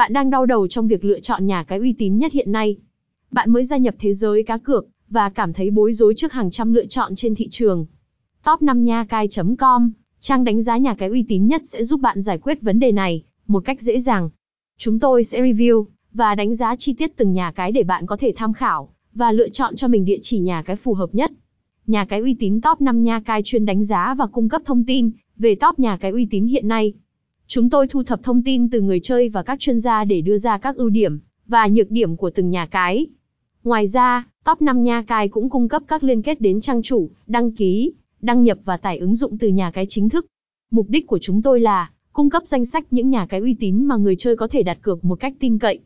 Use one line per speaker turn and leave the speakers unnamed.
Bạn đang đau đầu trong việc lựa chọn nhà cái uy tín nhất hiện nay. Bạn mới gia nhập thế giới cá cược và cảm thấy bối rối trước hàng trăm lựa chọn trên thị trường. Top 5 nha cai.com, trang đánh giá nhà cái uy tín nhất sẽ giúp bạn giải quyết vấn đề này một cách dễ dàng. Chúng tôi sẽ review và đánh giá chi tiết từng nhà cái để bạn có thể tham khảo và lựa chọn cho mình địa chỉ nhà cái phù hợp nhất. Nhà cái uy tín top 5 nha cai chuyên đánh giá và cung cấp thông tin về top nhà cái uy tín hiện nay. Chúng tôi thu thập thông tin từ người chơi và các chuyên gia để đưa ra các ưu điểm và nhược điểm của từng nhà cái. Ngoài ra, top 5 nha cái cũng cung cấp các liên kết đến trang chủ, đăng ký, đăng nhập và tải ứng dụng từ nhà cái chính thức. Mục đích của chúng tôi là cung cấp danh sách những nhà cái uy tín mà người chơi có thể đặt cược một cách tin cậy.